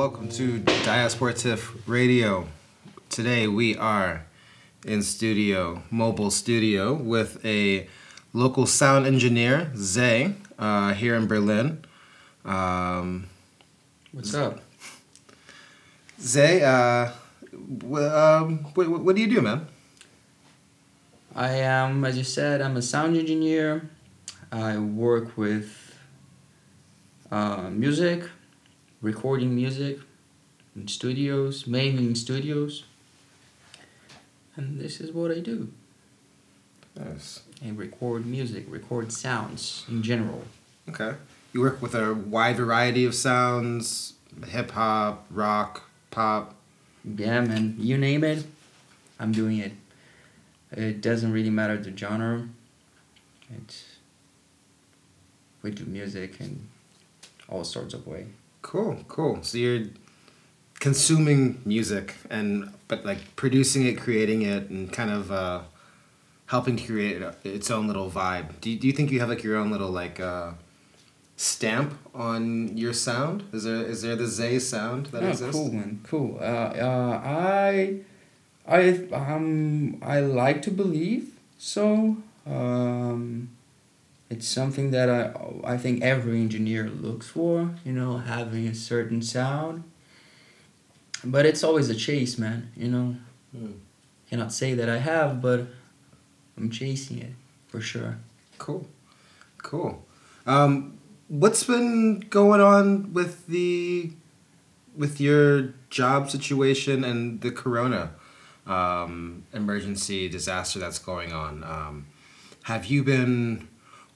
welcome to Diasportif Radio. Today we are in studio, mobile studio, with a local sound engineer, Zé, uh, here in Berlin. Um, What's up? Zé, uh, wh- um, what, what do you do, man? I am, as you said, I'm a sound engineer. I work with uh, music, recording music in studios, mainly in studios. And this is what I do. Nice. I record music, record sounds in general. Okay. You work with a wide variety of sounds, hip hop, rock, pop. Yeah, man, you name it, I'm doing it. It doesn't really matter the genre. It's we do music in all sorts of way. Cool, cool. So you're consuming music and but like producing it, creating it, and kind of uh, helping to create its own little vibe. Do you, do you think you have like your own little like uh, stamp on your sound? Is there is there the Zé sound that oh, exists? cool, man, cool. Uh, uh, I, I, um, I like to believe so. Um, it's something that I, I think every engineer looks for. You know, having a certain sound. But it's always a chase, man. You know, Hmm. cannot say that I have, but I'm chasing it for sure. Cool, cool. Um, what's been going on with the with your job situation and the corona um, emergency disaster that's going on? Um, have you been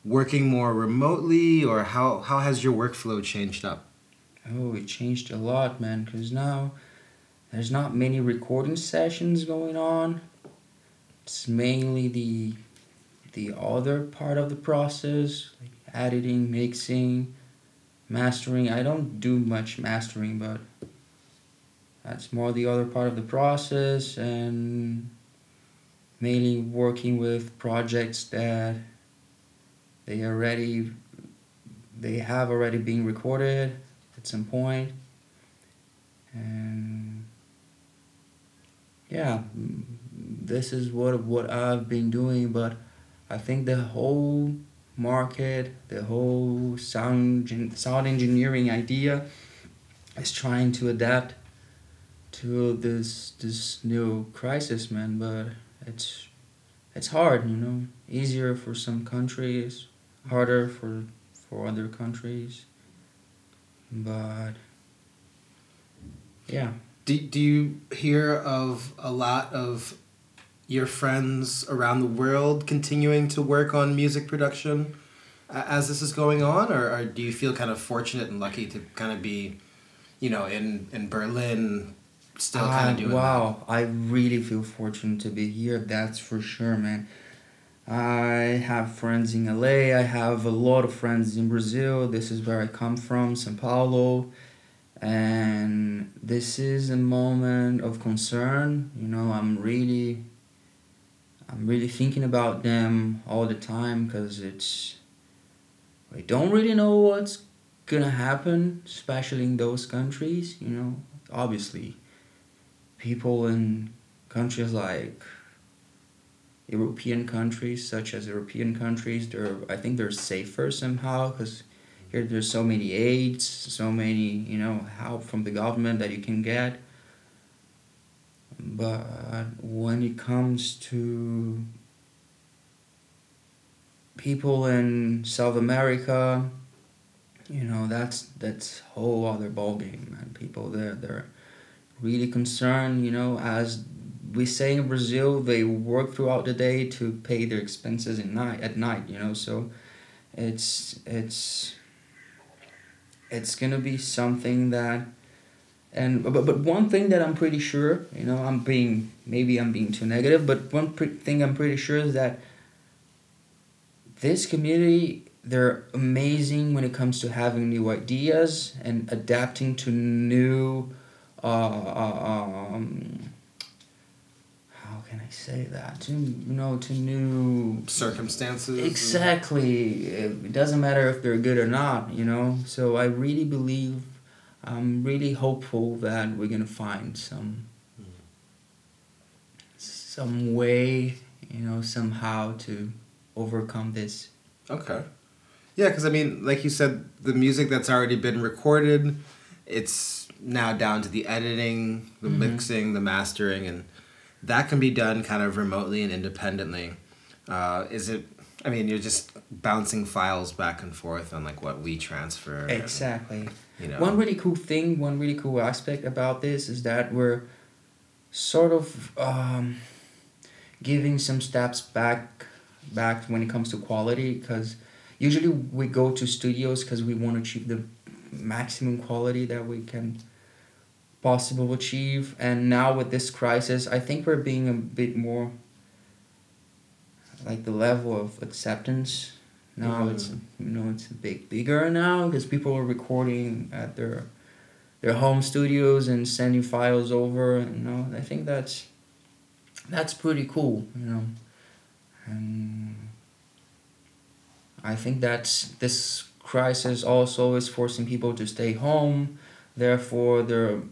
working more remotely, or how how has your workflow changed up? Oh, it changed a lot, man. Cause now there's not many recording sessions going on. It's mainly the the other part of the process, like editing, mixing, mastering. I don't do much mastering, but that's more the other part of the process and mainly working with projects that they already they have already been recorded at some point. And yeah this is what what I've been doing but I think the whole market the whole sound sound engineering idea is trying to adapt to this this new crisis man but it's it's hard you know? Easier for some countries harder for for other countries but yeah. Do, do you hear of a lot of your friends around the world continuing to work on music production as this is going on, or, or do you feel kind of fortunate and lucky to kind of be, you know, in in Berlin, still kind of doing wow. I really feel fortunate to be here that's for sure man i have friends in la i have a lot of friends in brazil. This is where i come from sao paulo. And this is a moment of concern. You know i'm really i'm really thinking about them all the time because it's i don't really know what's gonna happen especially in those countries you know. Obviously people in countries like European countries, such as European countries, they're I think they're safer somehow because here there's so many aids, so many you know help from the government that you can get. But when it comes to people in South America, you know that's that's whole other ballgame, man. People there they're really concerned, you know, as we say in Brazil, they work throughout the day to pay their expenses at night at night, you know, so it's it's it's gonna be something that and but, but one thing that I'm pretty sure, you know, I'm being maybe I'm being too negative, but one pre- thing I'm pretty sure is that this community they're amazing when it comes to having new ideas and adapting to new uh, uh, um, can I say that? To you know, to new circumstances. exactly. It doesn't matter if they're good or not. You know. So I really believe I'm really hopeful that we're gonna find some some way, you know, somehow to overcome this. Okay. Yeah, because I mean, like you said, the music that's already been recorded, it's now down to the editing, the Mhm. mixing, the mastering, and that can be done kind of remotely and independently. Uh, is it? I mean, you're just bouncing files back and forth on like what we transfer. and, Exactly. you know. One really cool thing, one really cool aspect about this is that we're sort of um, giving some steps back back when it comes to quality because usually we go to studios because we want to achieve the maximum quality that we can possible to achieve. And now with this crisis i think we're being a bit more like the level of acceptance. Now mm-hmm. it's you know it's a bit bigger now because people are recording at their their home studios and sending files over you know. I think that's that's pretty cool you know. And i think that this crisis also is forcing people to stay home. Therefore they're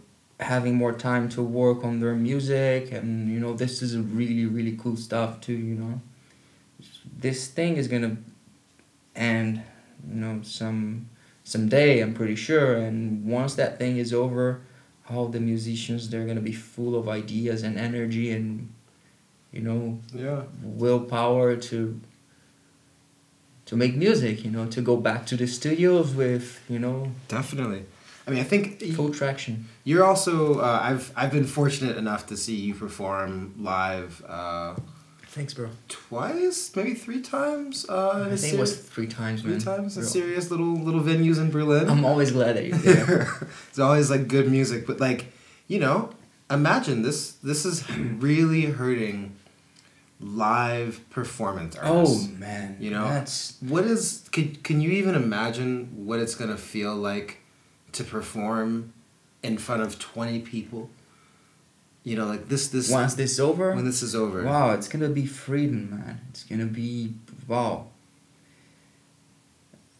having more time to work on their music and you know this is really really cool stuff too you know this thing is gonna end you know some someday i'm pretty sure and once that thing is over all the musicians they're gonna be full of ideas and energy and you know yeah. willpower to to make music you know to go back to the studios with you know Definitely. I mean, I think full traction. You're also uh, I've I've been fortunate enough to see you perform live uh, thanks bro. twice, maybe three times. Uh, i think it was three times three man. times in serious little little venues in Berlin. i'm always glad that you're there. It's always like good music, but like you know, imagine this this is really hurting live performance artists. oh man. You know, that's What is can can you even imagine what it's gonna feel like to perform in front of twenty people? You know, like this this once this is over when this is over. Wow, it's gonna be freedom, man. It's gonna be wow.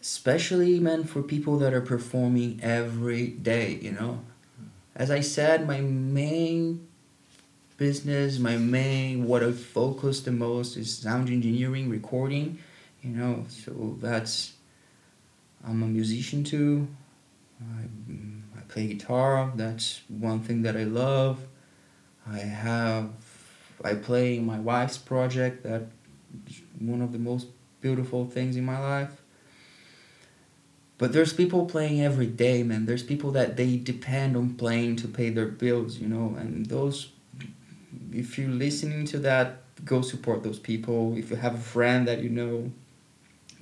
Especially, man, for people that are performing every day, you know. As I said, my main business, my main what I focus the most is sound engineering, recording, you know. So that's I'm a musician too. I, mm, I play guitar. That's one thing that I love. I have I play my wife's project that is one of the most beautiful things in my life. But there's people playing every day, man. There's people that they depend on playing to pay their bills, you know, and those if you're listening to that, go support those people. If you have a friend that you know,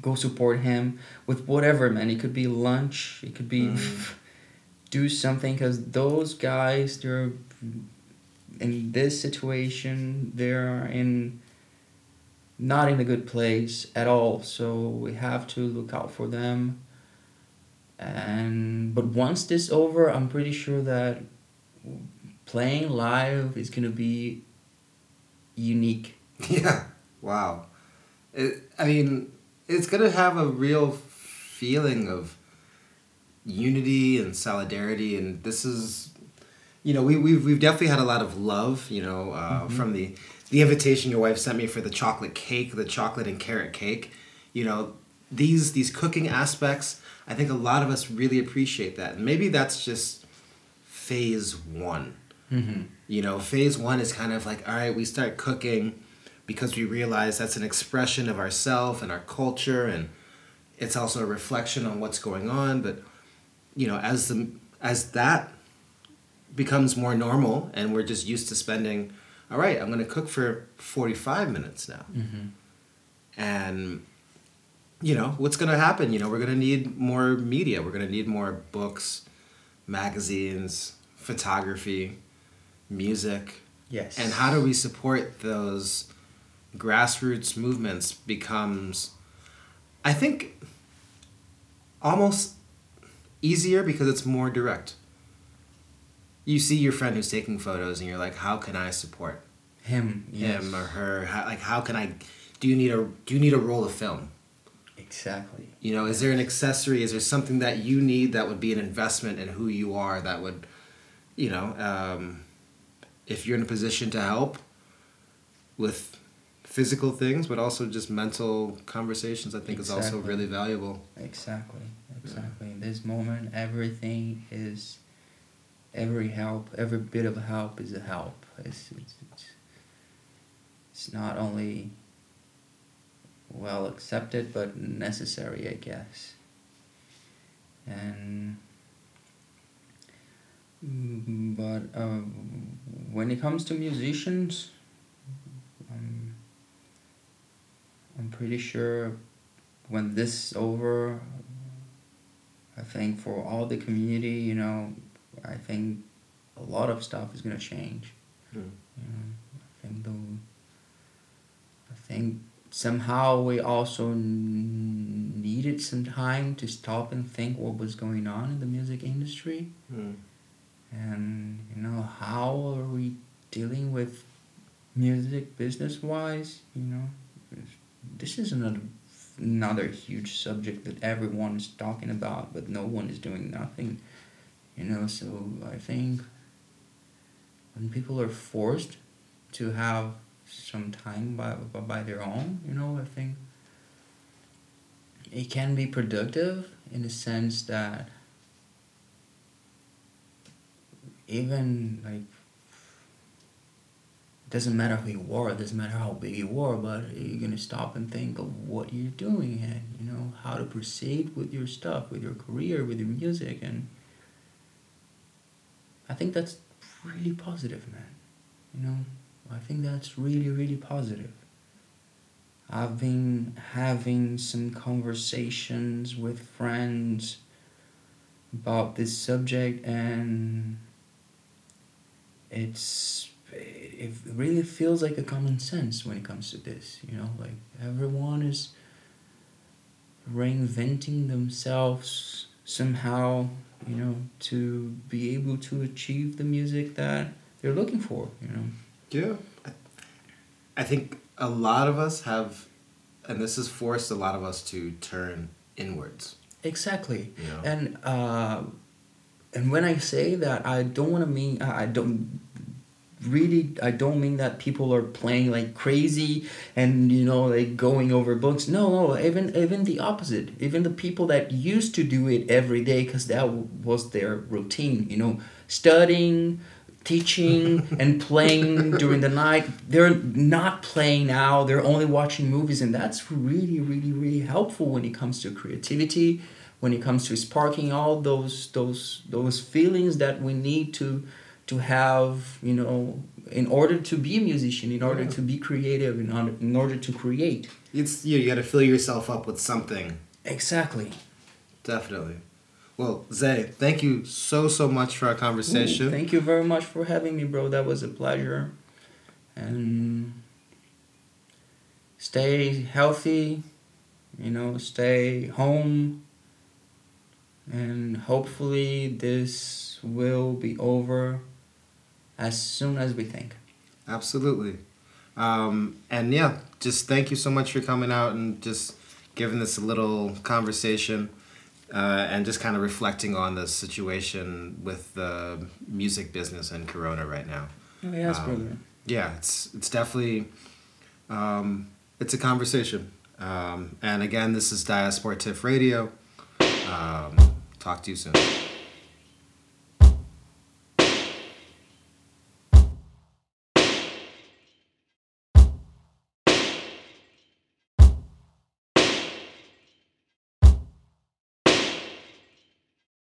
go support him with whatever, man. It could be lunch, it could be Mm. do something cuz those guys they're in this situation they're in not in a good place at all so we have to look out for them and but once this over i'm pretty sure that playing live is going to be unique Yeah. Wow. It, I mean, it's gonna have a real feeling of unity and solidarity, and this is, you know, we we've we've definitely had a lot of love, you know, uh, from the the invitation your wife sent me for the chocolate cake, the chocolate and carrot cake, you know, these these cooking aspects. I think a lot of us really appreciate that, and maybe that's just phase one. mm-hmm. You know, phase one is kind of like, all right, we start cooking because we realize that's an expression of ourself and our culture, and it's also a reflection on what's going on. But you know, as the as that becomes more normal, and we're just used to spending, all right, I'm going to cook for forty five minutes now, Mm-hmm. and you know what's going to happen. You know, we're going to need more media. We're going to need more books, magazines, photography, music. yes And how do we support those grassroots movements becomes, I think, almost easier because it's more direct. You see your friend who's taking photos and you're like, how can I support him yes. him or her? How, like, how can I, do you need a, do you need a roll of film? Exactly. You know, is there an accessory? Is there something that you need that would be an investment in who you are that would, you know, um, if you're in a position to help with physical things, but also just mental conversations, I think is also really valuable. Exactly. Exactly. In this moment, everything is, every help, every bit of help is a help. It's, it's, it's, it's not only well accepted, but necessary, I guess. And, mm, but um, when it comes to musicians, um, I'm pretty sure when this is over, I think for all the community, you know, I think a lot of stuff is gonna change. Hmm. You know, I think the, I think somehow we also n- needed some time to stop and think what was going on in the music industry, Hmm. and you know how are we dealing with music business wise. You know, this is another another huge subject that everyone is talking about, but no one is doing nothing. You know, so I think when people are forced to have some time by, by, their own, you know, I think it can be productive in the sense that even like doesn't matter who you are, it doesn't matter how big you are, but you're gonna stop and think of what you're doing and you know how to proceed with your stuff, with your career, with your music, and I think that's really positive, man. You know, I think that's really really positive. I've been having some conversations with friends about this subject and it's it really feels like a common sense when it comes to this you know like everyone is reinventing themselves somehow you know to be able to achieve the music that they're looking for you know Yeah. I- think a lot of us have, and this has forced a lot of us to turn inwards. exactly You know? and uh and when i say that i don't want to mean I don't really i don't mean that people are playing like crazy and you know like going over books. No no even even the opposite. Even the people that used to do it every day because that was their routine you know. Studying teaching and playing during the night. They're not playing now. They're only watching movies and that's really really really helpful when it comes to creativity when it comes to sparking all those those those feelings that we need to to have you know in order to be a musician in order Yeah. to be creative in order, in order to create It's you, you got to fill yourself up with something. exactly Definitely. Well, Zé, thank you so so much for our conversation. Ooh, thank you very much for having me bro that was a pleasure and stay healthy you know stay home and hopefully this will be over as soon as we think Absolutely. Um, and yeah, just thank you so much for coming out and just giving this a little conversation uh, and just kind of reflecting on the situation with the music business and Corona right now. oh, yes Um, brother Yeah, it's it's definitely um, it's a conversation. Um, and again, this is Diasportif Radio. Um, talk to you soon.